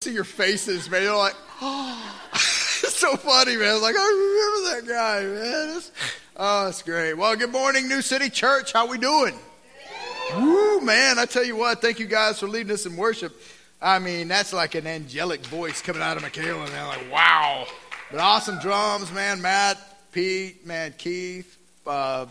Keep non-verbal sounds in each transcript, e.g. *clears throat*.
see your faces, man. You're like, oh, *laughs* it's so funny, man. I was like, I remember that guy, man. It's, oh, it's great. Well, good morning, New City Church. How we doing? Woo, man. I tell you what, thank you guys for leading us in worship. I mean, that's like an angelic voice coming out of Michaela, man. Like, wow. But awesome drums, man. Matt, Pete, man, Keith, uh,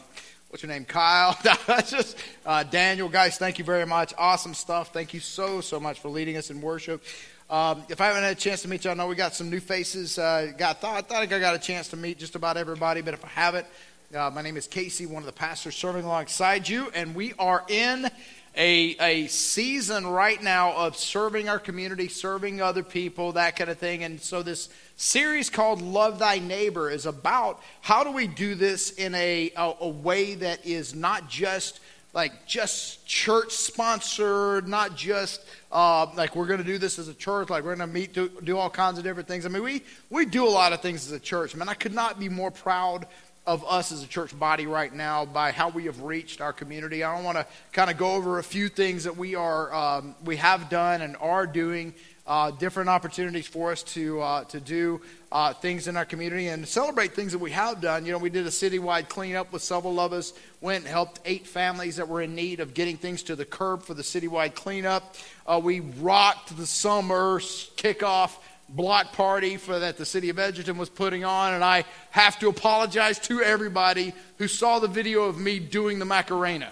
what's your name? Kyle. *laughs* That's just uh, Daniel. Guys, thank you very much. Awesome stuff. Thank you so, so much for leading us in worship. Um, if I haven't had a chance to meet you, I know we got some new faces. Uh, got thought, I thought I got a chance to meet just about everybody, but if I haven't, uh, my name is Casey, one of the pastors serving alongside you, and we are in a, a season right now of serving our community, serving other people, that kind of thing. And so this series called Love Thy Neighbor is about how do we do this in a, a, a way that is not just like just church sponsored, not just uh, like we're going to do this as a church, like we're going to meet, do, do all kinds of different things. I mean, we, we do a lot of things as a church. I mean, I could not be more proud of us as a church body right now by how we have reached our community. I don't want to kind of go over a few things that we are um, we have done and are doing uh, different opportunities for us to uh, to do uh, things in our community and celebrate things that we have done. You know, we did a citywide cleanup with several of us. Went and helped eight families that were in need of getting things to the curb for the citywide cleanup. Uh, we rocked the summer kickoff block party for that the city of Edgerton was putting on, and I have to apologize to everybody who saw the video of me doing the Macarena.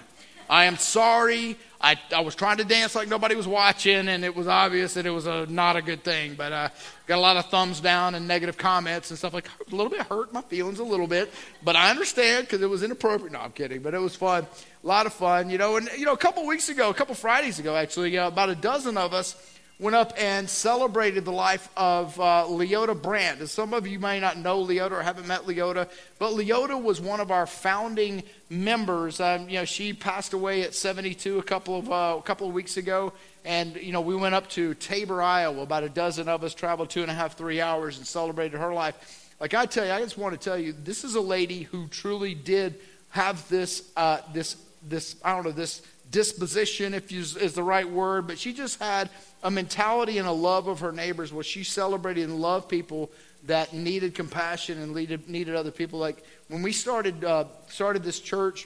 I am sorry. I, I was trying to dance like nobody was watching, and it was obvious that it was a, not a good thing. But uh, got a lot of thumbs down and negative comments and stuff like a little bit hurt my feelings a little bit, but I understand because it was inappropriate. No, I'm kidding, but it was fun, a lot of fun, you know. And you know, a couple weeks ago, a couple Fridays ago, actually, uh, about a dozen of us went up and celebrated the life of uh, Leota Brandt. And some of you may not know Leota or haven't met Leota, but Leota was one of our founding members. Um, you know, she passed away at 72 a couple of uh, a couple of weeks ago, and you know, we went up to Tabor, Iowa. About a dozen of us traveled two and a half, three hours and celebrated her life. Like I tell you, I just want to tell you, this is a lady who truly did have this uh, this this I don't know this disposition, if you, is the right word, but she just had a mentality and a love of her neighbors where she celebrated and loved people that needed compassion and needed, needed other people. Like when we started uh, started this church,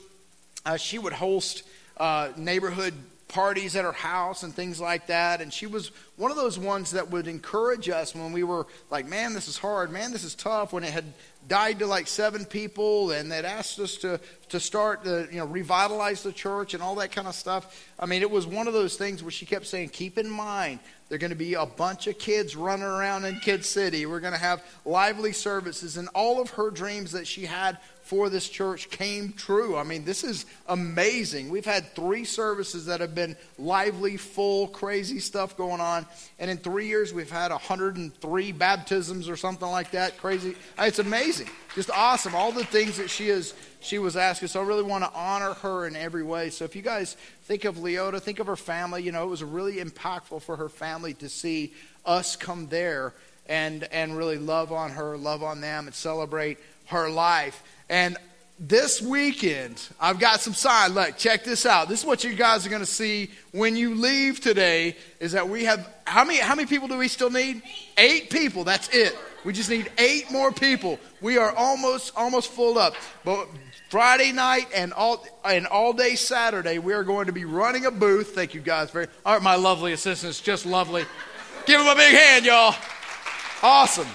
uh, she would host uh, neighborhood parties at her house and things like that. And she was one of those ones that would encourage us when we were like, man, this is hard, man, this is tough. When it had died to like seven people and they'd asked us to, to start the, you know, revitalize the church and all that kind of stuff. I mean, it was one of those things where she kept saying, keep in mind, there are going to be a bunch of kids running around in Kid City. We're going to have lively services. And all of her dreams that she had for this church came true. I mean, this is amazing. We've had three services that have been lively, full, crazy stuff going on. And in three years, we've had 103 baptisms or something like that. Crazy. It's amazing. Just awesome. All the things that she is. She was asking, so I really want to honor her in every way. So if you guys think of Leota, think of her family. You know, it was really impactful for her family to see us come there and and really love on her, love on them, and celebrate her life. And this weekend, I've got some sign. Look, check this out. This is what you guys are going to see when you leave today. Is that we have how many? How many people do we still need? Eight people. That's it. We just need eight more people. We are almost almost full up. But Friday night and all and all day Saturday, we are going to be running a booth. Thank you guys very. Aren't my lovely assistants just lovely? Give them a big hand, y'all. Awesome.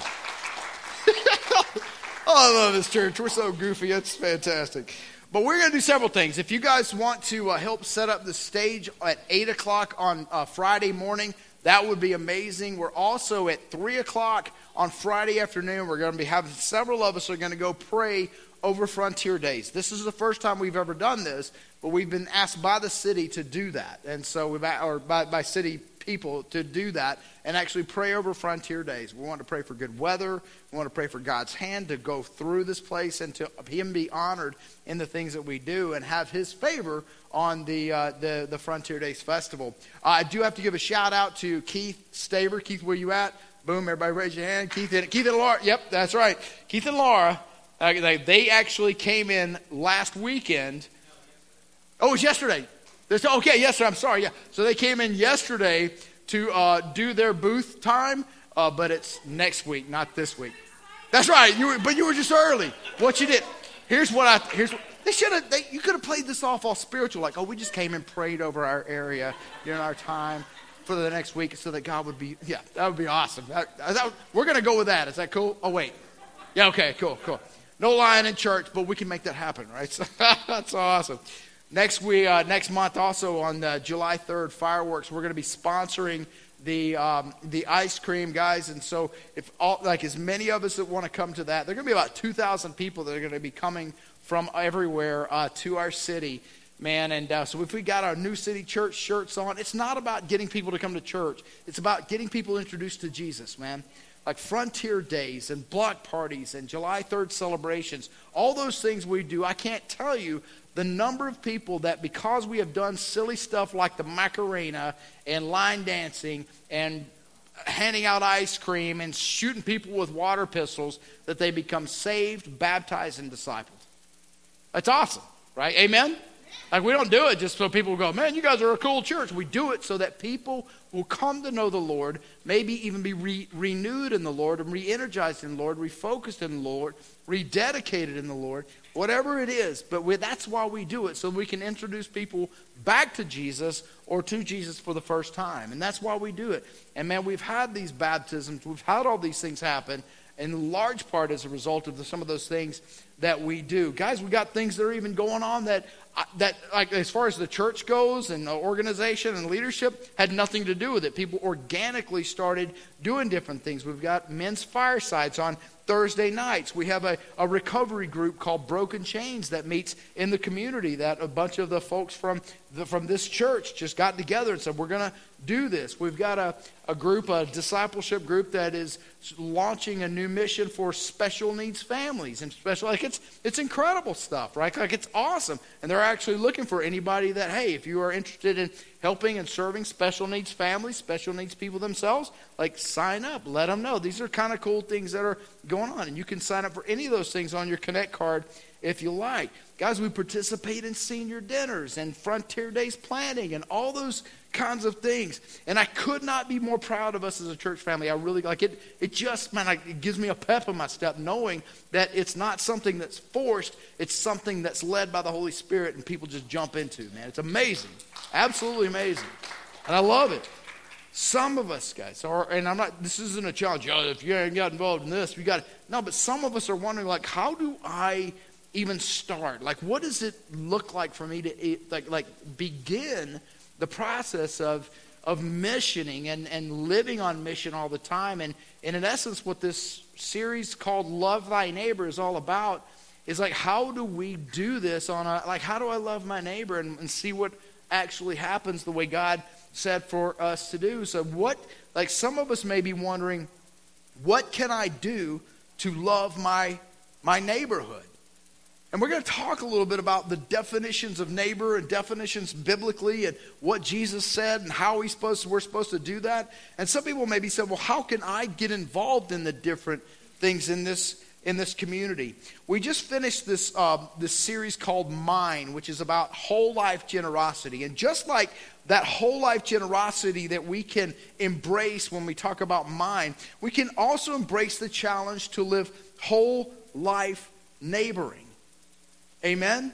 *laughs* Oh, I love this church. We're so goofy. It's fantastic. But we're going to do several things. If you guys want to uh, help set up the stage at 8 o'clock on uh, Friday morning, that would be amazing. We're also at 3 o'clock on Friday afternoon. We're going to be having several of us are going to go pray over Frontier Days. This is the first time we've ever done this, but we've been asked by the city to do that. And so, we've, or by, by city people to do that and actually pray over Frontier Days. We want to pray for good weather. We want to pray for God's hand to go through this place and to Him be honored in the things that we do and have His favor on the, uh, the, the Frontier Days Festival. Uh, I do have to give a shout out to Keith Staver. Keith, where you at? Boom, everybody raise your hand. Keith and, Keith and Laura. Yep, that's right. Keith and Laura, uh, they, they actually came in last weekend. Oh, it was yesterday. There's, okay, yes, sir. I'm sorry. Yeah. So they came in yesterday to uh, do their booth time, uh, but it's next week, not this week. That's right. You were, but you were just early. What you did? Here's what I. Here's what, they should have. You could have played this off all spiritual, like, oh, we just came and prayed over our area during our time for the next week, so that God would be. Yeah, that would be awesome. That, that, we're gonna go with that. Is that cool? Oh wait. Yeah. Okay. Cool. Cool. No lying in church, but we can make that happen, right? So, *laughs* that's awesome. Next we uh, next month also on uh, July 3rd, fireworks. We're going to be sponsoring the um, the ice cream guys, and so if all like as many of us that want to come to that, there are going to be about 2,000 people that are going to be coming from everywhere uh, to our city, man. And uh, so if we got our New City Church shirts on, it's not about getting people to come to church. It's about getting people introduced to Jesus, man. Like Frontier Days and block parties and July 3rd celebrations, all those things we do, I can't tell you the number of people that because we have done silly stuff like the Macarena and line dancing and handing out ice cream and shooting people with water pistols, that they become saved, baptized, and discipled. That's awesome, right? Amen? Like, we don't do it just so people go, man, you guys are a cool church. We do it so that people will come to know the Lord, maybe even be re- renewed in the Lord and re energized in the Lord, refocused in the Lord, rededicated in the Lord, whatever it is. But we, that's why we do it, so we can introduce people back to Jesus or to Jesus for the first time. And that's why we do it. And man, we've had these baptisms, we've had all these things happen in large part as a result of the, some of those things that we do. Guys, we got things that are even going on that, uh, that like as far as the church goes and organization and leadership, had nothing to do with it. People organically started doing different things. We've got men's firesides on Thursday nights. We have a, a recovery group called Broken Chains that meets in the community that a bunch of the folks from, the, from this church just got together and said, We're going to do this. We've got a, a group, a discipleship group that is launching a new mission for special needs families and special like it's it's incredible stuff, right? Like it's awesome. And they're actually looking for anybody that, hey, if you are interested in helping and serving special needs families, special needs people themselves, like sign up, let them know. These are kind of cool things that are going on. And you can sign up for any of those things on your Connect card if you like. Guys, we participate in senior dinners and Frontier Days planning and all those kinds of things. And I could not be more proud of us as a church family. I really like it. It just, man, it gives me a pep in my step knowing that it's not something that's forced, it's something that's led by the Holy Spirit and people just jump into, man. It's amazing. Absolutely amazing. And I love it. Some of us, guys, are, and I'm not, this isn't a challenge. Oh, if you ain't got involved in this, you got. No, but some of us are wondering, like, how do I even start? Like, what does it look like for me to like like begin the process of of missioning and, and living on mission all the time? And, and in essence, what this series called Love Thy Neighbor is all about is like how do we do this on a like how do I love my neighbor and, and see what actually happens the way God said for us to do. So what like some of us may be wondering, what can I do to love my my neighborhood? And we're going to talk a little bit about the definitions of neighbor and definitions biblically and what Jesus said and how we supposed to, we're supposed to do that. And some people maybe say, well, how can I get involved in the different things in this in this community? We just finished this uh, this series called Mine, which is about whole life generosity. And just like that whole life generosity that we can embrace when we talk about mine, we can also embrace the challenge to live whole life neighboring. Amen?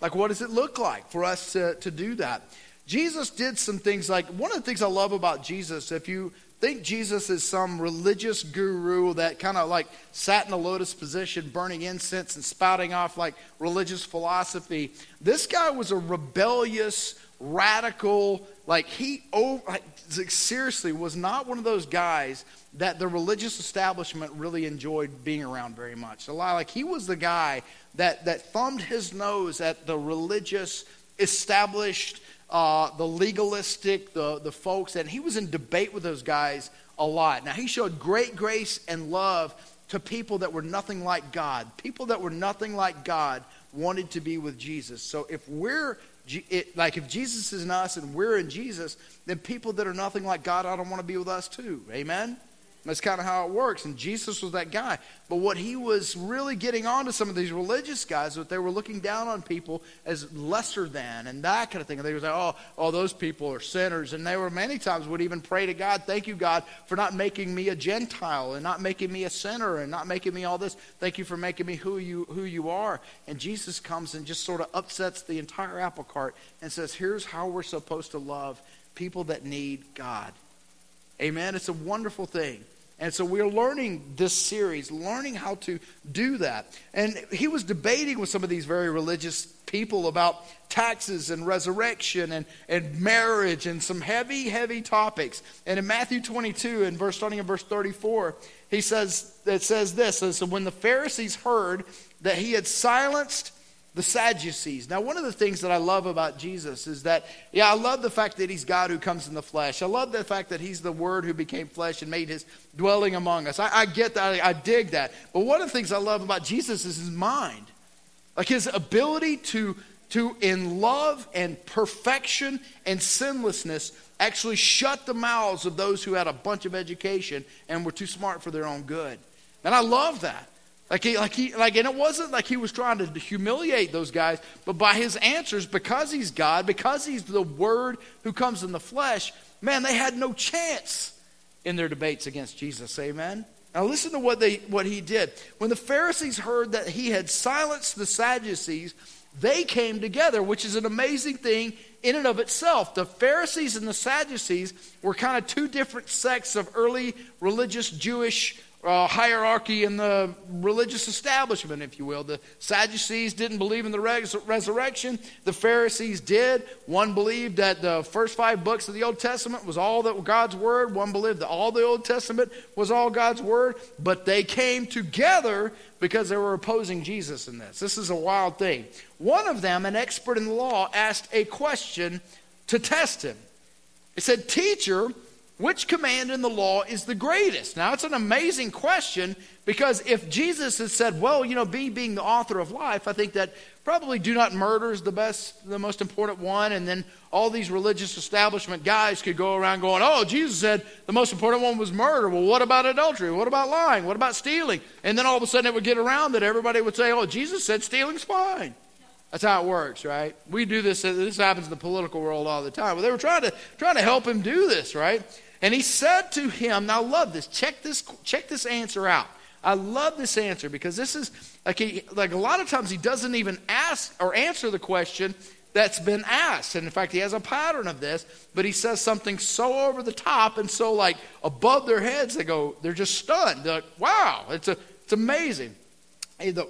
Like, what does it look like for us to, to do that? Jesus did some things like, one of the things I love about Jesus, if you think Jesus is some religious guru that kind of like sat in a lotus position, burning incense and spouting off like religious philosophy, this guy was a rebellious, radical, like he, oh, like, seriously, was not one of those guys that the religious establishment really enjoyed being around very much. A lot like he was the guy that, that thumbed his nose at the religious, established, uh, the legalistic, the, the folks, and he was in debate with those guys a lot. Now, he showed great grace and love to people that were nothing like God. People that were nothing like God wanted to be with Jesus. So if we're it, like if Jesus is in us and we're in Jesus, then people that are nothing like God ought to want to be with us too. Amen. That's kind of how it works. And Jesus was that guy. But what he was really getting on to some of these religious guys, that they were looking down on people as lesser than and that kind of thing. And they would say, oh, oh, those people are sinners. And they were many times would even pray to God, thank you, God, for not making me a Gentile and not making me a sinner and not making me all this. Thank you for making me who you, who you are. And Jesus comes and just sort of upsets the entire apple cart and says, here's how we're supposed to love people that need God. Amen. It's a wonderful thing. And so we're learning this series, learning how to do that. And he was debating with some of these very religious people about taxes and resurrection and, and marriage and some heavy, heavy topics. And in Matthew 22, and verse starting in verse 34, he says it says this. So when the Pharisees heard that he had silenced the Sadducees. Now, one of the things that I love about Jesus is that, yeah, I love the fact that he's God who comes in the flesh. I love the fact that he's the Word who became flesh and made his dwelling among us. I, I get that. I, I dig that. But one of the things I love about Jesus is his mind, like his ability to, to in love and perfection and sinlessness, actually shut the mouths of those who had a bunch of education and were too smart for their own good. And I love that. Like he, like he, like, and it wasn't like he was trying to humiliate those guys, but by his answers, because he's God, because he's the Word who comes in the flesh, man, they had no chance in their debates against Jesus. Amen. Now listen to what they, what he did. When the Pharisees heard that he had silenced the Sadducees, they came together, which is an amazing thing in and of itself. The Pharisees and the Sadducees were kind of two different sects of early religious Jewish uh, hierarchy in the religious establishment, if you will. The Sadducees didn't believe in the res- resurrection. The Pharisees did. One believed that the first five books of the Old Testament was all that God's word. One believed that all the Old Testament was all God's word. But they came together because they were opposing Jesus in this. This is a wild thing. One of them, an expert in the law, asked a question to test him. He said, Teacher, which command in the law is the greatest? Now, it's an amazing question because if Jesus had said, well, you know, be being the author of life, I think that probably do not murder is the best, the most important one. And then all these religious establishment guys could go around going, oh, Jesus said the most important one was murder. Well, what about adultery? What about lying? What about stealing? And then all of a sudden it would get around that everybody would say, oh, Jesus said stealing's fine. That's how it works, right? We do this. Uh, this happens in the political world all the time. Well, they were trying to trying to help him do this, right? And he said to him, now love this, check this, check this answer out. I love this answer because this is like he, like a lot of times he doesn't even ask or answer the question that's been asked. And in fact, he has a pattern of this, but he says something so over the top and so like above their heads, they go, they're just stunned. They're like, wow, it's, a, it's amazing.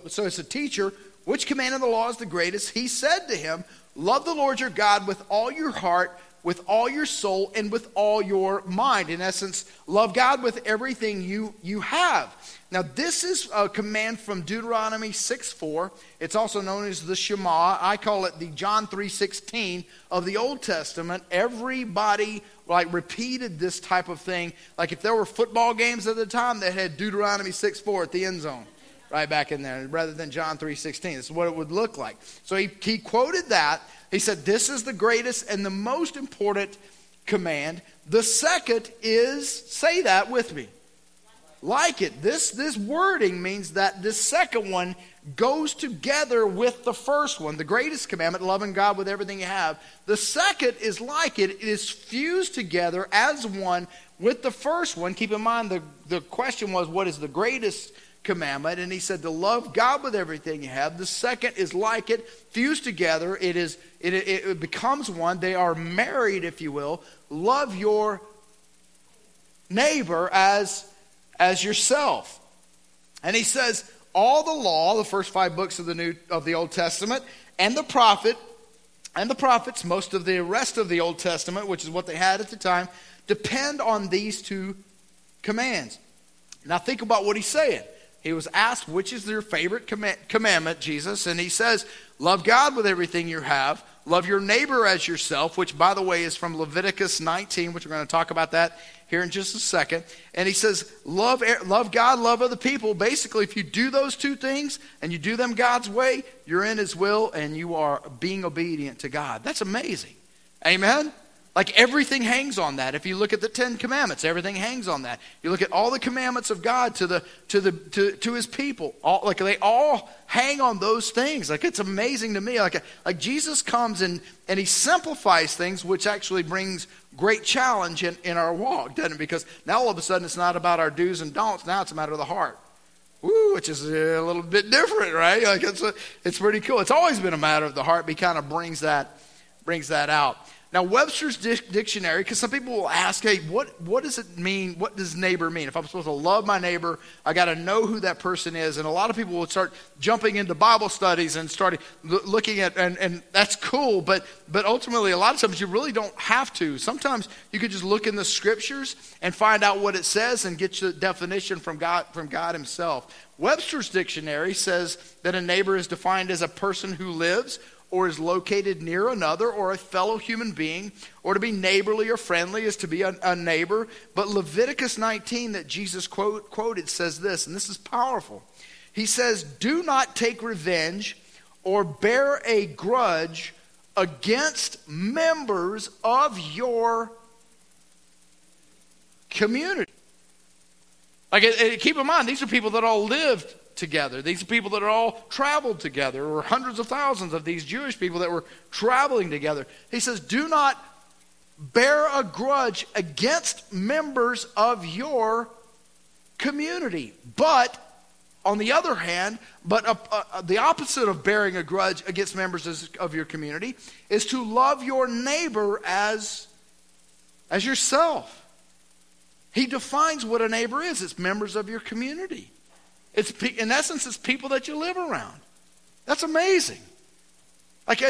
So it's a teacher, which command of the law is the greatest? He said to him, Love the Lord your God with all your heart with all your soul and with all your mind. In essence, love God with everything you, you have. Now, this is a command from Deuteronomy 6 4. It's also known as the Shema. I call it the John 3 16 of the Old Testament. Everybody like repeated this type of thing. Like if there were football games at the time, they had Deuteronomy 6 4 at the end zone right back in there rather than John 3:16. This is what it would look like. So he, he quoted that he said, This is the greatest and the most important command. The second is, say that with me. Like it. This, this wording means that this second one goes together with the first one, the greatest commandment, loving God with everything you have. The second is like it, it is fused together as one with the first one. Keep in mind, the, the question was, What is the greatest commandment, and he said to love God with everything you have. The second is like it, fused together. It is it, it, it becomes one. They are married, if you will. Love your neighbor as as yourself. And he says all the law, the first five books of the new of the Old Testament, and the prophet and the prophets, most of the rest of the Old Testament, which is what they had at the time, depend on these two commands. Now think about what he's saying. He was asked, which is your favorite commandment, Jesus? And he says, Love God with everything you have. Love your neighbor as yourself, which, by the way, is from Leviticus 19, which we're going to talk about that here in just a second. And he says, love, love God, love other people. Basically, if you do those two things and you do them God's way, you're in his will and you are being obedient to God. That's amazing. Amen? Like everything hangs on that. If you look at the Ten Commandments, everything hangs on that. You look at all the commandments of God to the to the to, to His people. All, like they all hang on those things. Like it's amazing to me. Like like Jesus comes and and He simplifies things, which actually brings great challenge in, in our walk, doesn't it? Because now all of a sudden it's not about our do's and don'ts. Now it's a matter of the heart. Woo, which is a little bit different, right? Like it's a, it's pretty cool. It's always been a matter of the heart, but he kind of brings that brings that out. Now, Webster's dictionary, because some people will ask, hey, what, what does it mean? What does neighbor mean? If I'm supposed to love my neighbor, I got to know who that person is. And a lot of people will start jumping into Bible studies and starting looking at, and, and that's cool, but, but ultimately, a lot of times you really don't have to. Sometimes you could just look in the scriptures and find out what it says and get the definition from God, from God Himself. Webster's dictionary says that a neighbor is defined as a person who lives or is located near another or a fellow human being, or to be neighborly or friendly is to be a, a neighbor. But Leviticus 19, that Jesus quote, quoted, says this, and this is powerful. He says, Do not take revenge or bear a grudge against members of your community. Like, keep in mind, these are people that all lived together. These people that are all traveled together, or hundreds of thousands of these Jewish people that were traveling together. He says, Do not bear a grudge against members of your community. But, on the other hand, but uh, uh, the opposite of bearing a grudge against members of your community is to love your neighbor as, as yourself. He defines what a neighbor is it's members of your community. It's, in essence, it's people that you live around. That's amazing. Like,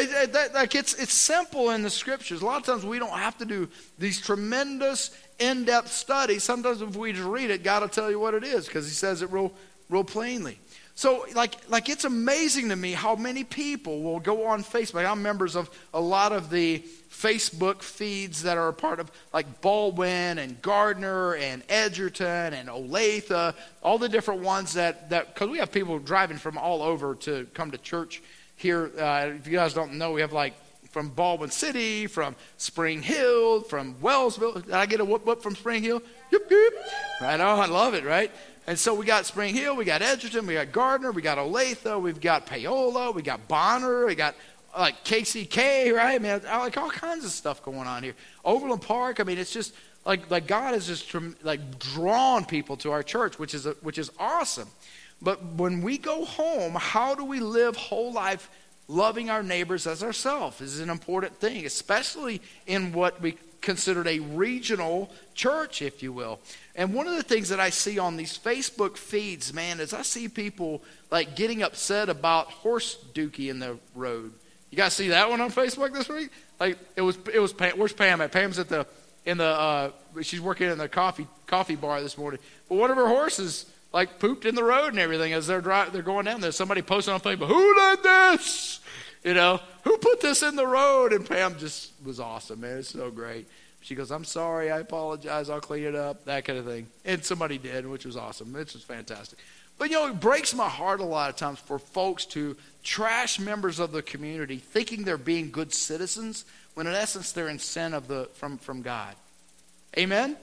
like it's, it's simple in the scriptures. A lot of times we don't have to do these tremendous in depth studies. Sometimes if we just read it, God will tell you what it is because He says it real, real plainly. So, like, like, it's amazing to me how many people will go on Facebook. I'm members of a lot of the Facebook feeds that are a part of like Baldwin and Gardner and Edgerton and Olathe, all the different ones that, that because we have people driving from all over to come to church here. Uh, if you guys don't know, we have like from Baldwin City, from Spring Hill, from Wellsville. Did I get a whoop whoop from Spring Hill? Yip, yip. Right on, I love it, right? And so we got Spring Hill, we got Edgerton, we got Gardner, we got Olathe, we've got Paola, we got Bonner, we got like KCK, right? I mean, like all kinds of stuff going on here. Overland Park. I mean, it's just like like God has just like drawn people to our church, which is a, which is awesome. But when we go home, how do we live whole life loving our neighbors as ourselves? Is an important thing, especially in what we considered a regional church, if you will. And one of the things that I see on these Facebook feeds, man, is I see people like getting upset about horse dookie in the road. You guys see that one on Facebook this week? Like it was, it was. Pam, where's Pam at? Pam's at the, in the. Uh, she's working in the coffee coffee bar this morning. But one of her horses like pooped in the road and everything as they're driving. They're going down there. Somebody posted on Facebook, "Who did this? You know, who put this in the road?" And Pam just was awesome, man. It's so great. She goes, I'm sorry, I apologize, I'll clean it up, that kind of thing. And somebody did, which was awesome. It was fantastic. But you know, it breaks my heart a lot of times for folks to trash members of the community thinking they're being good citizens when in essence they're in sin of the, from, from God. Amen?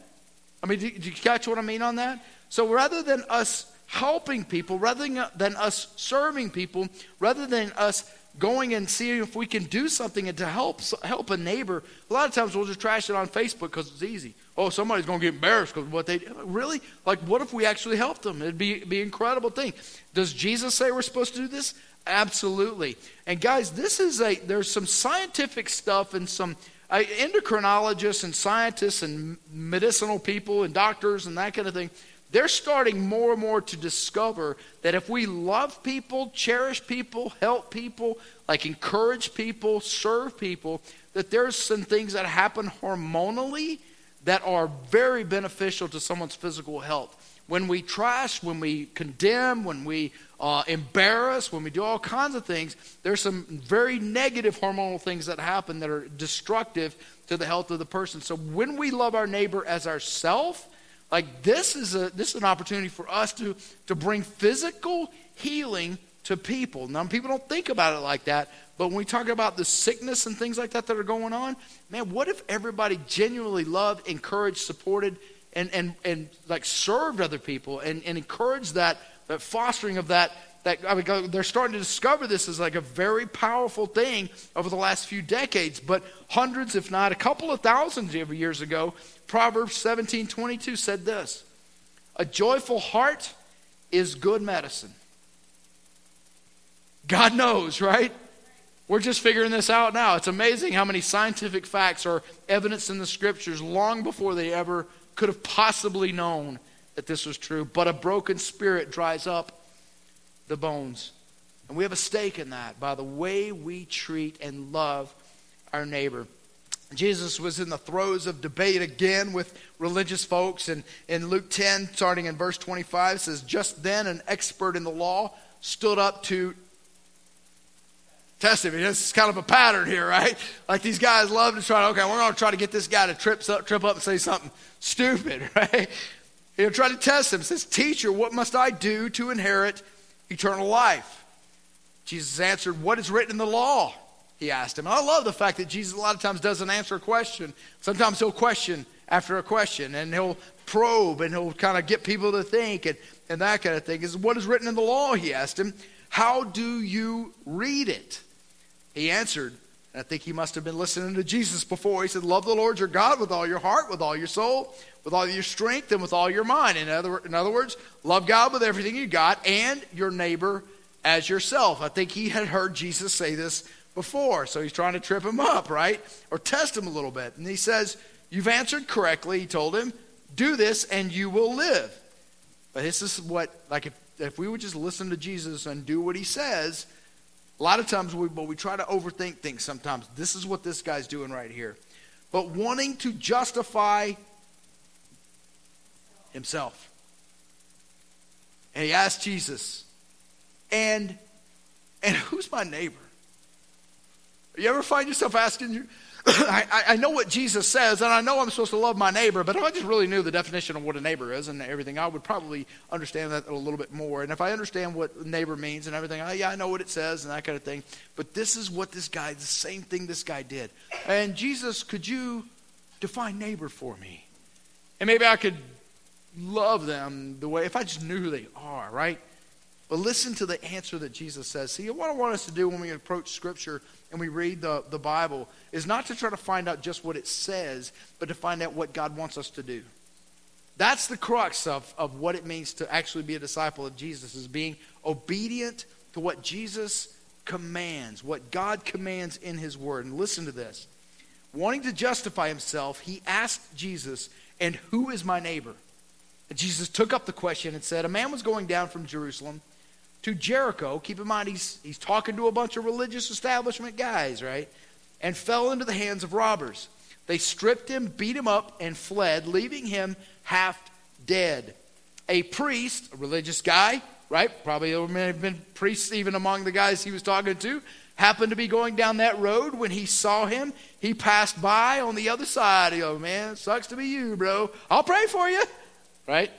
I mean, do, do you catch what I mean on that? So rather than us helping people, rather than us serving people, rather than us going and seeing if we can do something and to help help a neighbor, a lot of times we'll just trash it on Facebook because it's easy. Oh, somebody's going to get embarrassed because what they really like. What if we actually helped them? It'd be be an incredible thing. Does Jesus say we're supposed to do this? Absolutely. And guys, this is a there's some scientific stuff and some uh, endocrinologists and scientists and medicinal people and doctors and that kind of thing. They're starting more and more to discover that if we love people, cherish people, help people, like encourage people, serve people, that there's some things that happen hormonally that are very beneficial to someone's physical health. When we trash, when we condemn, when we uh, embarrass, when we do all kinds of things, there's some very negative hormonal things that happen that are destructive to the health of the person. So when we love our neighbor as ourself, like this is a this is an opportunity for us to to bring physical healing to people. Now, people don't think about it like that, but when we talk about the sickness and things like that that are going on, man, what if everybody genuinely loved, encouraged, supported, and, and, and like served other people and, and encouraged that, that fostering of that that I mean, they're starting to discover this as like a very powerful thing over the last few decades. But hundreds, if not a couple of thousands of years ago, Proverbs 17 22 said this A joyful heart is good medicine. God knows, right? We're just figuring this out now. It's amazing how many scientific facts are evidence in the scriptures long before they ever could have possibly known that this was true. But a broken spirit dries up the bones. And we have a stake in that by the way we treat and love our neighbor. Jesus was in the throes of debate again with religious folks. And in Luke 10, starting in verse 25, says, Just then an expert in the law stood up to test him. Is kind of a pattern here, right? Like these guys love to try okay, we're going to try to get this guy to trip up, trip up and say something stupid, *laughs* right? He'll try to test him. Says, Teacher, what must I do to inherit eternal life. Jesus answered, What is written in the law? He asked him. And I love the fact that Jesus a lot of times doesn't answer a question. Sometimes he'll question after a question and he'll probe and he'll kind of get people to think and, and that kind of thing. Is what is written in the law? He asked him. How do you read it? He answered, I think he must have been listening to Jesus before. He said, Love the Lord your God with all your heart, with all your soul, with all your strength, and with all your mind. In other, in other words, love God with everything you got and your neighbor as yourself. I think he had heard Jesus say this before, so he's trying to trip him up, right? Or test him a little bit. And he says, You've answered correctly, he told him. Do this and you will live. But this is what, like, if, if we would just listen to Jesus and do what he says, a lot of times we, but we try to overthink things sometimes. This is what this guy's doing right here. But wanting to justify himself. And he asked Jesus, and and who's my neighbor? You ever find yourself asking *coughs* I, I know what Jesus says, and I know I'm supposed to love my neighbor, but if I just really knew the definition of what a neighbor is and everything, I would probably understand that a little bit more. And if I understand what neighbor means and everything, yeah, I know what it says and that kind of thing. But this is what this guy, the same thing this guy did. And Jesus, could you define neighbor for me? And maybe I could love them the way, if I just knew who they are, right? But listen to the answer that Jesus says. See, what I want us to do when we approach Scripture and we read the, the Bible is not to try to find out just what it says, but to find out what God wants us to do. That's the crux of, of what it means to actually be a disciple of Jesus, is being obedient to what Jesus commands, what God commands in His Word. And listen to this. Wanting to justify himself, he asked Jesus, And who is my neighbor? And Jesus took up the question and said, A man was going down from Jerusalem to Jericho. Keep in mind, he's, he's talking to a bunch of religious establishment guys, right? And fell into the hands of robbers. They stripped him, beat him up, and fled, leaving him half dead. A priest, a religious guy, right? Probably there may have been priests even among the guys he was talking to, happened to be going down that road. When he saw him, he passed by on the other side. He goes, Man, sucks to be you, bro. I'll pray for you, right?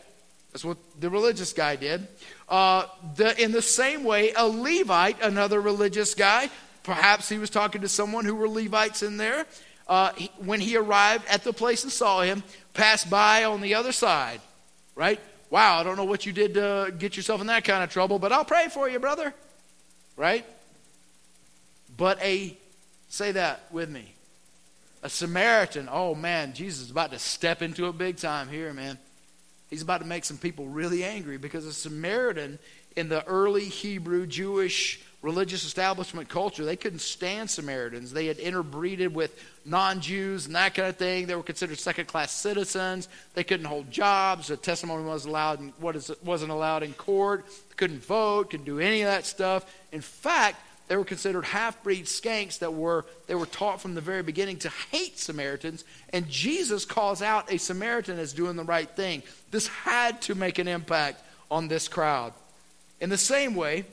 That's what the religious guy did. Uh, the, in the same way, a Levite, another religious guy, perhaps he was talking to someone who were Levites in there. Uh, he, when he arrived at the place and saw him, passed by on the other side, right? Wow, I don't know what you did to get yourself in that kind of trouble, but I'll pray for you, brother, right? But a, say that with me, a Samaritan, oh man, Jesus is about to step into a big time here, man. He's about to make some people really angry because a Samaritan in the early Hebrew Jewish religious establishment culture, they couldn't stand Samaritans. They had interbreeded with non Jews and that kind of thing. They were considered second class citizens. They couldn't hold jobs. A testimony was allowed in, what is, wasn't allowed in court. They couldn't vote, couldn't do any of that stuff. In fact, they were considered half-breed skanks that were they were taught from the very beginning to hate Samaritans, and Jesus calls out a Samaritan as doing the right thing. This had to make an impact on this crowd. In the same way,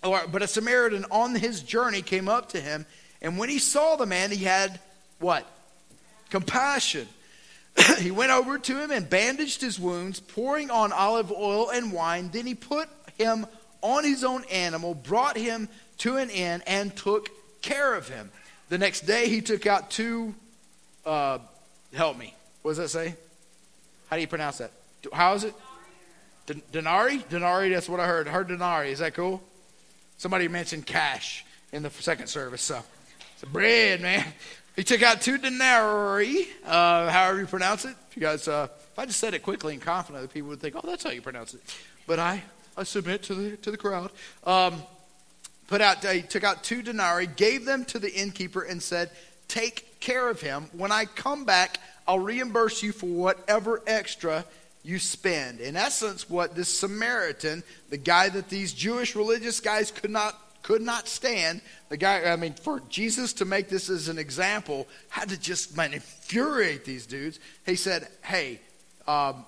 but a Samaritan on his journey came up to him, and when he saw the man, he had what? Compassion. *clears throat* he went over to him and bandaged his wounds, pouring on olive oil and wine. Then he put him on his own animal, brought him to an inn, and took care of him. The next day he took out two, uh, help me, what does that say? How do you pronounce that? How is it? Denari? Denari, that's what I heard. I heard denari. Is that cool? Somebody mentioned cash in the second service. So it's bread, man. He took out two denarii, uh, however you pronounce it. If you guys, uh, if I just said it quickly and confidently, people would think, "Oh, that's how you pronounce it." But I, I submit to the to the crowd. Um, put out, he took out two denarii, gave them to the innkeeper, and said, "Take care of him. When I come back, I'll reimburse you for whatever extra you spend." In essence, what this Samaritan, the guy that these Jewish religious guys could not could not stand. The guy, I mean, for Jesus to make this as an example, had to just man, infuriate these dudes. He said, Hey, um,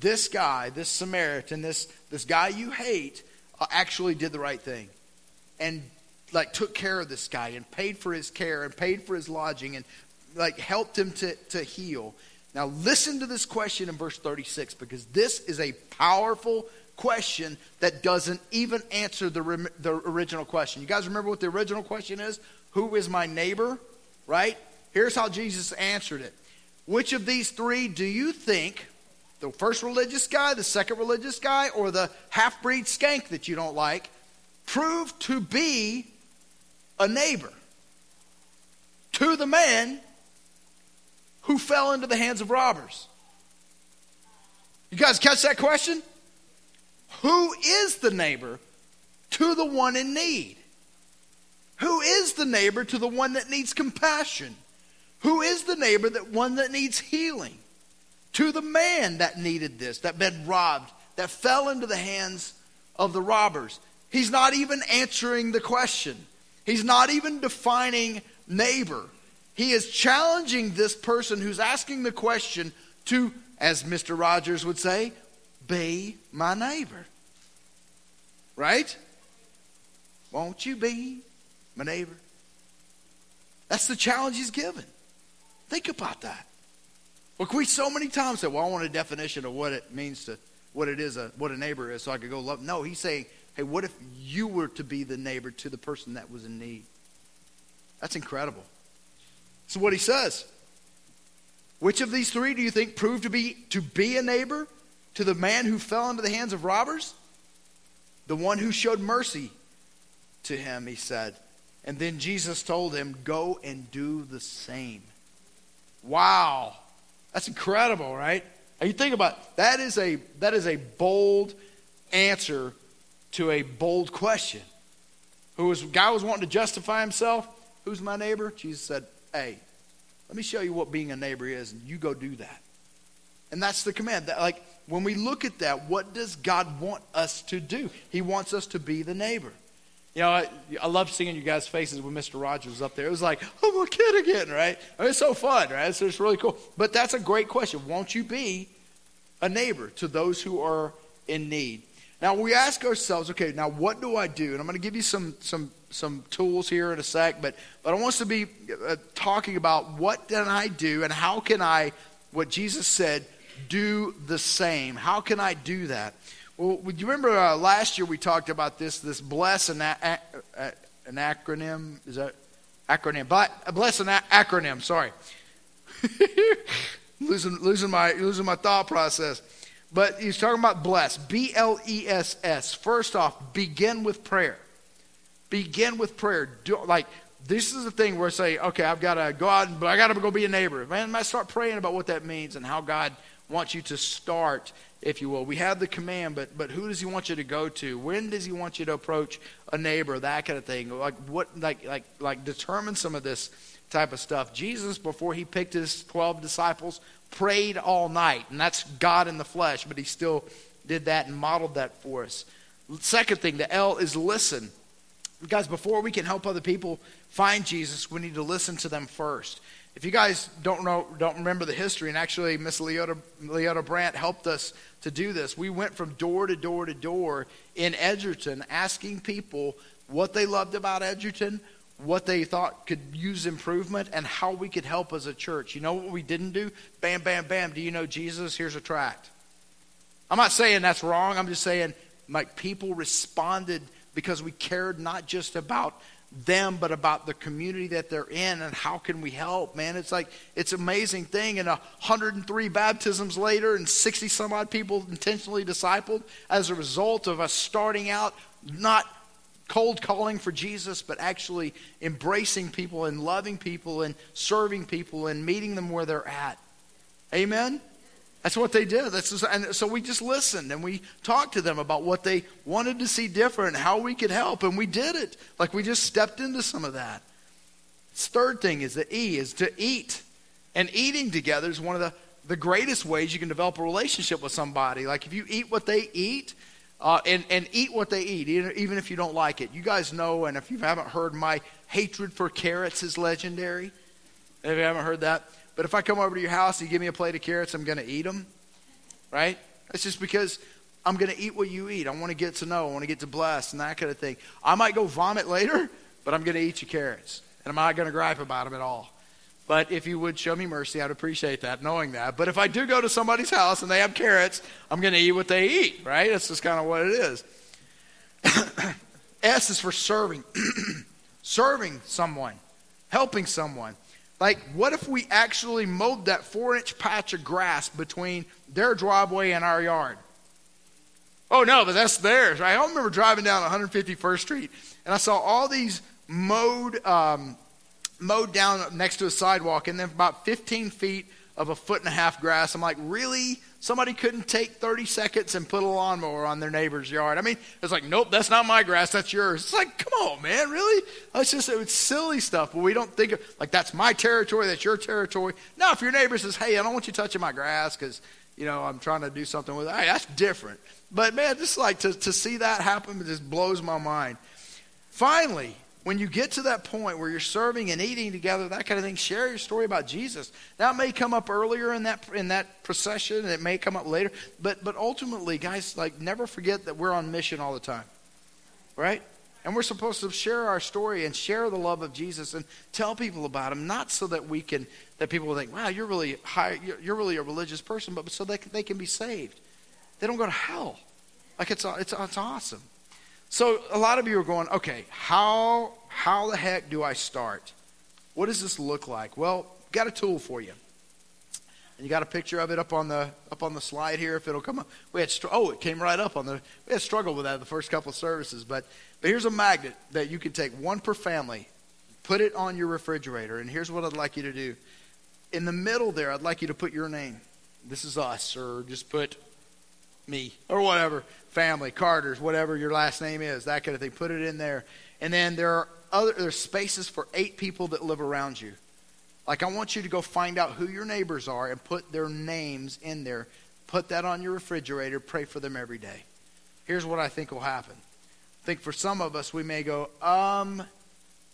this guy, this Samaritan, this, this guy you hate, uh, actually did the right thing. And like took care of this guy and paid for his care and paid for his lodging and like helped him to, to heal. Now listen to this question in verse 36 because this is a powerful question that doesn't even answer the, the original question. You guys remember what the original question is? Who is my neighbor? Right? Here's how Jesus answered it. Which of these three do you think, the first religious guy, the second religious guy, or the half breed skank that you don't like, proved to be a neighbor to the man who fell into the hands of robbers? You guys catch that question? Who is the neighbor to the one in need? Who is the neighbor to the one that needs compassion? Who is the neighbor that one that needs healing? To the man that needed this, that been robbed, that fell into the hands of the robbers. He's not even answering the question. He's not even defining neighbor. He is challenging this person who's asking the question to, as Mr. Rogers would say, be my neighbor. Right? Won't you be my neighbor? That's the challenge he's given. Think about that. Look, we so many times say, "Well, I want a definition of what it means to what it is, a, what a neighbor is, so I could go love." No, he's saying, "Hey, what if you were to be the neighbor to the person that was in need?" That's incredible. So what he says. Which of these three do you think proved to be to be a neighbor to the man who fell into the hands of robbers? The one who showed mercy to him, he said. And then Jesus told him, Go and do the same. Wow. That's incredible, right? And you think about it, that is a that is a bold answer to a bold question. Who was guy was wanting to justify himself? Who's my neighbor? Jesus said, Hey, let me show you what being a neighbor is, and you go do that. And that's the command. That like when we look at that, what does God want us to do? He wants us to be the neighbor. You know, I, I love seeing you guys' faces when Mr. Rogers was up there. It was like, oh, I'm a kid again, right? I mean, it's so fun, right? It's just really cool. But that's a great question. Won't you be a neighbor to those who are in need? Now we ask ourselves, okay, now what do I do? And I'm going to give you some some some tools here in a sec, but but I want us to be uh, talking about what can I do and how can I, what Jesus said, do the same. How can I do that? Well, do you remember uh, last year we talked about this, this bless an, a, a, an acronym? Is that acronym? But bless an a, acronym, sorry. *laughs* losing, losing, my, losing my thought process. But he's talking about bless. B L E S S. First off, begin with prayer. Begin with prayer. Do, like, this is the thing where I say, okay, I've got to go out, but I got to go be a neighbor. Man, I start praying about what that means and how God wants you to start, if you will. We have the command, but but who does he want you to go to? When does he want you to approach a neighbor? That kind of thing. Like what? Like like like determine some of this type of stuff. Jesus, before he picked his twelve disciples, prayed all night, and that's God in the flesh. But he still did that and modeled that for us. Second thing, the L is listen. Guys, before we can help other people find Jesus, we need to listen to them first. If you guys don't know, don't remember the history, and actually Miss Leota, Leota Brandt helped us to do this. We went from door to door to door in Edgerton, asking people what they loved about Edgerton, what they thought could use improvement, and how we could help as a church. You know what we didn't do? Bam, bam, bam. Do you know Jesus? Here's a tract. I'm not saying that's wrong. I'm just saying like people responded because we cared not just about them but about the community that they're in and how can we help man it's like it's an amazing thing and 103 baptisms later and 60 some odd people intentionally discipled as a result of us starting out not cold calling for Jesus, but actually embracing people and loving people and serving people and meeting them where they're at. Amen? That's what they did. That's just, and so we just listened and we talked to them about what they wanted to see different, how we could help, and we did it. Like we just stepped into some of that. Third thing is the E is to eat. And eating together is one of the, the greatest ways you can develop a relationship with somebody. Like if you eat what they eat, uh, and, and eat what they eat, even if you don't like it. You guys know, and if you haven't heard, my hatred for carrots is legendary. If you haven't heard that. But if I come over to your house and you give me a plate of carrots, I'm going to eat them. Right? It's just because I'm going to eat what you eat. I want to get to know. I want to get to bless and that kind of thing. I might go vomit later, but I'm going to eat your carrots. And I'm not going to gripe about them at all. But if you would show me mercy, I'd appreciate that, knowing that. But if I do go to somebody's house and they have carrots, I'm going to eat what they eat, right? That's just kind of what it is. *coughs* S is for serving. *coughs* serving someone, helping someone. Like, what if we actually mowed that four inch patch of grass between their driveway and our yard? Oh, no, but that's theirs, right? I remember driving down 151st Street and I saw all these mowed um, mowed down next to a sidewalk, and then about 15 feet of a foot and a half grass. I'm like, really? Somebody couldn't take 30 seconds and put a lawnmower on their neighbor's yard. I mean, it's like, nope, that's not my grass, that's yours. It's like, come on, man, really? It's just it's silly stuff, but we don't think of like that's my territory, that's your territory. Now, if your neighbor says, hey, I don't want you touching my grass because you know I'm trying to do something with it, hey, that's different. But man, just like to, to see that happen, it just blows my mind. Finally, when you get to that point where you're serving and eating together, that kind of thing, share your story about Jesus. That may come up earlier in that in that procession, and it may come up later, but but ultimately, guys, like never forget that we're on mission all the time, right? And we're supposed to share our story and share the love of Jesus and tell people about him, not so that we can that people will think, "Wow, you're really high, you're, really a religious person," but so that they can be saved. They don't go to hell. Like it's it's it's awesome. So a lot of you are going, okay, how how the heck do I start? What does this look like? Well, got a tool for you. And you got a picture of it up on the up on the slide here if it'll come up. We had oh, it came right up on the we had struggled with that the first couple of services, but but here's a magnet that you can take one per family, put it on your refrigerator, and here's what I'd like you to do. In the middle there, I'd like you to put your name. This is us, or just put me or whatever, family, Carter's, whatever your last name is, that kind of thing. Put it in there. And then there are other there's spaces for eight people that live around you. Like I want you to go find out who your neighbors are and put their names in there. Put that on your refrigerator, pray for them every day. Here's what I think will happen. I think for some of us we may go, um,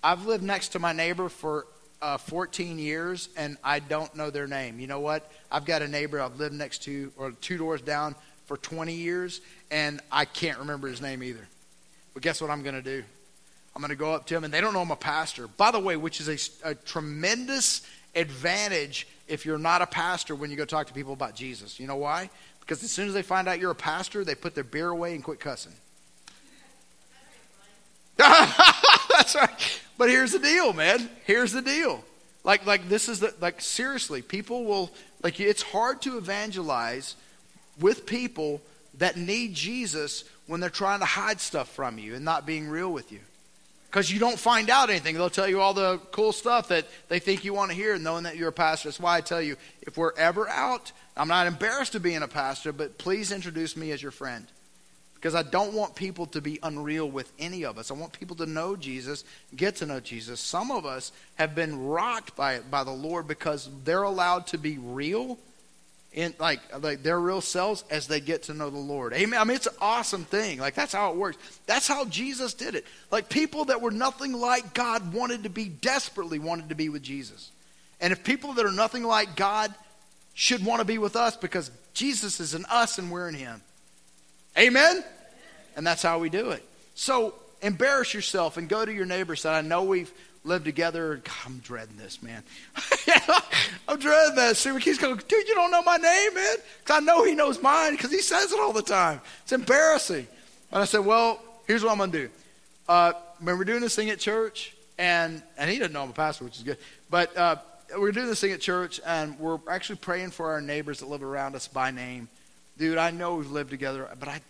I've lived next to my neighbor for uh, 14 years and I don't know their name. You know what? I've got a neighbor I've lived next to or two doors down for 20 years, and I can't remember his name either. But guess what I'm going to do? I'm going to go up to him, and they don't know I'm a pastor. By the way, which is a, a tremendous advantage if you're not a pastor when you go talk to people about Jesus. You know why? Because as soon as they find out you're a pastor, they put their beer away and quit cussing. *laughs* That's right. But here's the deal, man. Here's the deal. Like, like this is the, like seriously, people will like. It's hard to evangelize with people that need Jesus when they're trying to hide stuff from you and not being real with you. Because you don't find out anything. They'll tell you all the cool stuff that they think you want to hear, knowing that you're a pastor. That's why I tell you if we're ever out, I'm not embarrassed of being a pastor, but please introduce me as your friend. Because I don't want people to be unreal with any of us. I want people to know Jesus, get to know Jesus. Some of us have been rocked by, by the Lord because they're allowed to be real in like like their real selves as they get to know the Lord. Amen. I mean, it's an awesome thing. Like that's how it works. That's how Jesus did it. Like people that were nothing like God wanted to be desperately wanted to be with Jesus. And if people that are nothing like God should want to be with us because Jesus is in us and we're in him. Amen? And that's how we do it. So embarrass yourself and go to your neighbors that I know we've lived together. God, I'm dreading this, man. *laughs* I'm dreading that. See, he's going, dude, you don't know my name, man? Because I know he knows mine because he says it all the time. It's embarrassing. And I said, well, here's what I'm going to do. Uh, when we're doing this thing at church, and, and he doesn't know I'm a pastor, which is good, but uh, we're doing this thing at church, and we're actually praying for our neighbors that live around us by name. Dude, I know we've lived together, but I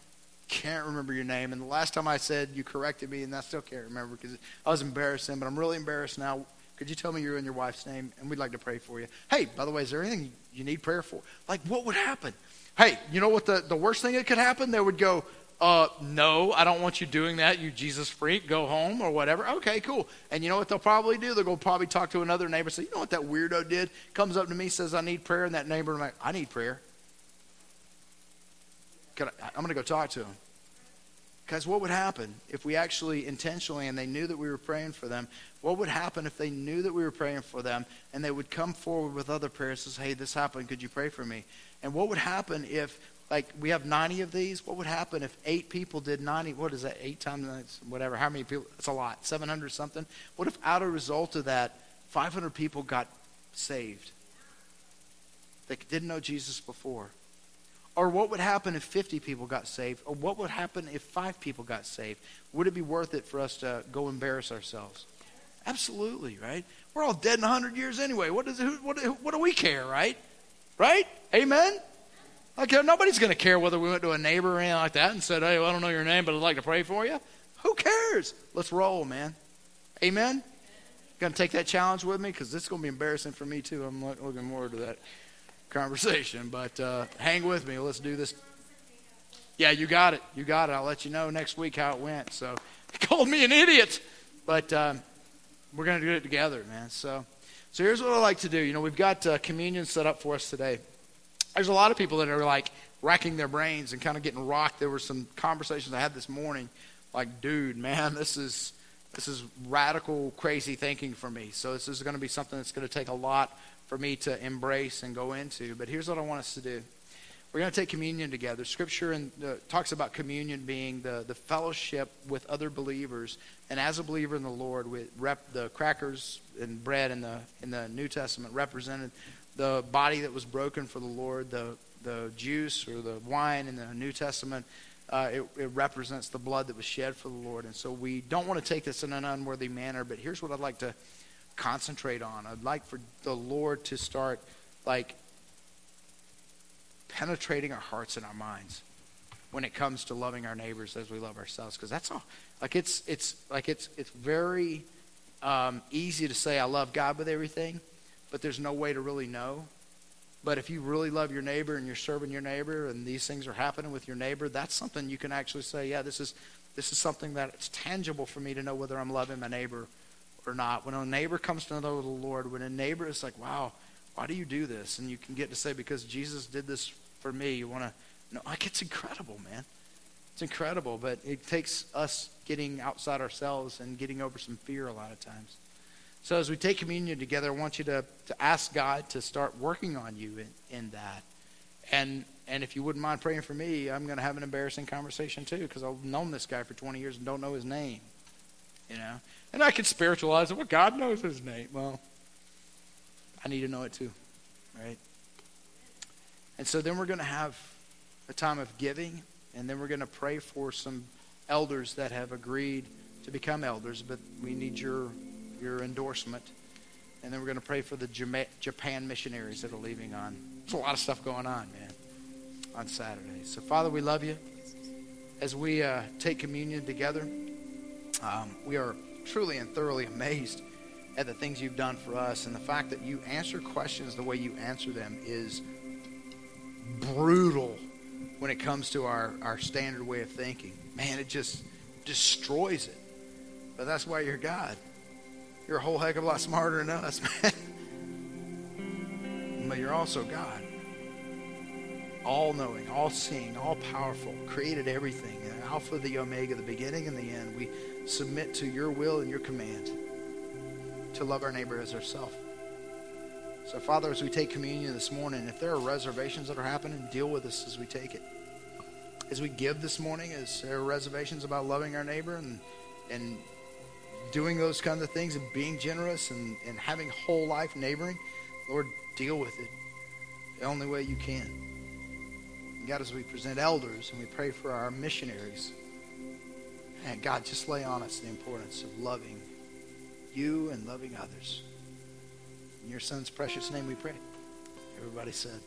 can't remember your name. And the last time I said you corrected me, and I still can't remember because I was embarrassing, but I'm really embarrassed now. Could you tell me your and your wife's name? And we'd like to pray for you. Hey, by the way, is there anything you need prayer for? Like, what would happen? Hey, you know what the, the worst thing that could happen? They would go, uh, no, I don't want you doing that, you Jesus freak. Go home or whatever. Okay, cool. And you know what they'll probably do? They'll go probably talk to another neighbor. Say, you know what that weirdo did? Comes up to me, says, I need prayer. And that neighbor, I'm like, I need prayer. I, I'm going to go talk to him. Because what would happen if we actually intentionally, and they knew that we were praying for them, what would happen if they knew that we were praying for them and they would come forward with other prayers and say, hey, this happened, could you pray for me? And what would happen if, like, we have 90 of these? What would happen if eight people did 90? What is that, eight times, whatever, how many people? It's a lot, 700 something. What if, out of result of that, 500 people got saved? They didn't know Jesus before. Or what would happen if 50 people got saved? Or what would happen if five people got saved? Would it be worth it for us to go embarrass ourselves? Absolutely, right? We're all dead in 100 years anyway. What, does, what, what do we care, right? Right? Amen? Like, nobody's going to care whether we went to a neighbor or anything like that and said, hey, well, I don't know your name, but I'd like to pray for you. Who cares? Let's roll, man. Amen? Going to take that challenge with me? Because is going to be embarrassing for me, too. I'm looking forward to that conversation. But uh, hang with me. Let's do this. Yeah, you got it. You got it. I'll let you know next week how it went. So *laughs* he called me an idiot. But um, we're going to do it together, man. So, so here's what I like to do. You know, we've got uh, communion set up for us today. There's a lot of people that are like racking their brains and kind of getting rocked. There were some conversations I had this morning, like, dude, man, *laughs* this is this is radical, crazy thinking for me. So this is going to be something that's going to take a lot for me to embrace and go into. But here's what I want us to do. We're going to take communion together. Scripture and uh, talks about communion being the, the fellowship with other believers, and as a believer in the Lord, with rep, the crackers and bread in the in the New Testament represented the body that was broken for the Lord. The the juice or the wine in the New Testament, uh, it, it represents the blood that was shed for the Lord. And so we don't want to take this in an unworthy manner. But here's what I'd like to concentrate on. I'd like for the Lord to start like penetrating our hearts and our minds when it comes to loving our neighbors as we love ourselves. Because that's all. Like it's it's like it's it's very um, easy to say i love god with everything but there's no way to really know. But if you really love your neighbor and you're serving your neighbor and these things are happening with your neighbor that's something you can actually say yeah this is this is something that it's tangible for me to know whether i'm loving my neighbor or not when a neighbor comes to know the lord when a neighbor is like wow why do you do this and you can get to say because jesus did this for me. You want to know, like, it's incredible, man. It's incredible, but it takes us getting outside ourselves and getting over some fear a lot of times. So as we take communion together, I want you to, to ask God to start working on you in, in that. And and if you wouldn't mind praying for me, I'm going to have an embarrassing conversation too, because I've known this guy for 20 years and don't know his name. You know, and I could spiritualize it. Well, God knows his name. Well, I need to know it too, right? And so then we're going to have a time of giving, and then we're going to pray for some elders that have agreed to become elders, but we need your, your endorsement. And then we're going to pray for the Japan missionaries that are leaving on. There's a lot of stuff going on, man, on Saturday. So, Father, we love you. As we uh, take communion together, um, we are truly and thoroughly amazed at the things you've done for us. And the fact that you answer questions the way you answer them is brutal when it comes to our, our standard way of thinking. Man, it just destroys it. But that's why you're God. You're a whole heck of a lot smarter than us, *laughs* man. But you're also God. All knowing, all seeing, all powerful, created everything. The Alpha, the Omega, the beginning and the end. We submit to your will and your command to love our neighbor as ourselves. So, Father, as we take communion this morning, if there are reservations that are happening, deal with us as we take it. As we give this morning, as there are reservations about loving our neighbor and and doing those kinds of things and being generous and, and having whole life neighboring, Lord, deal with it the only way you can. And God, as we present elders and we pray for our missionaries, And God, just lay on us the importance of loving you and loving others. In your son's precious name we pray. Everybody said.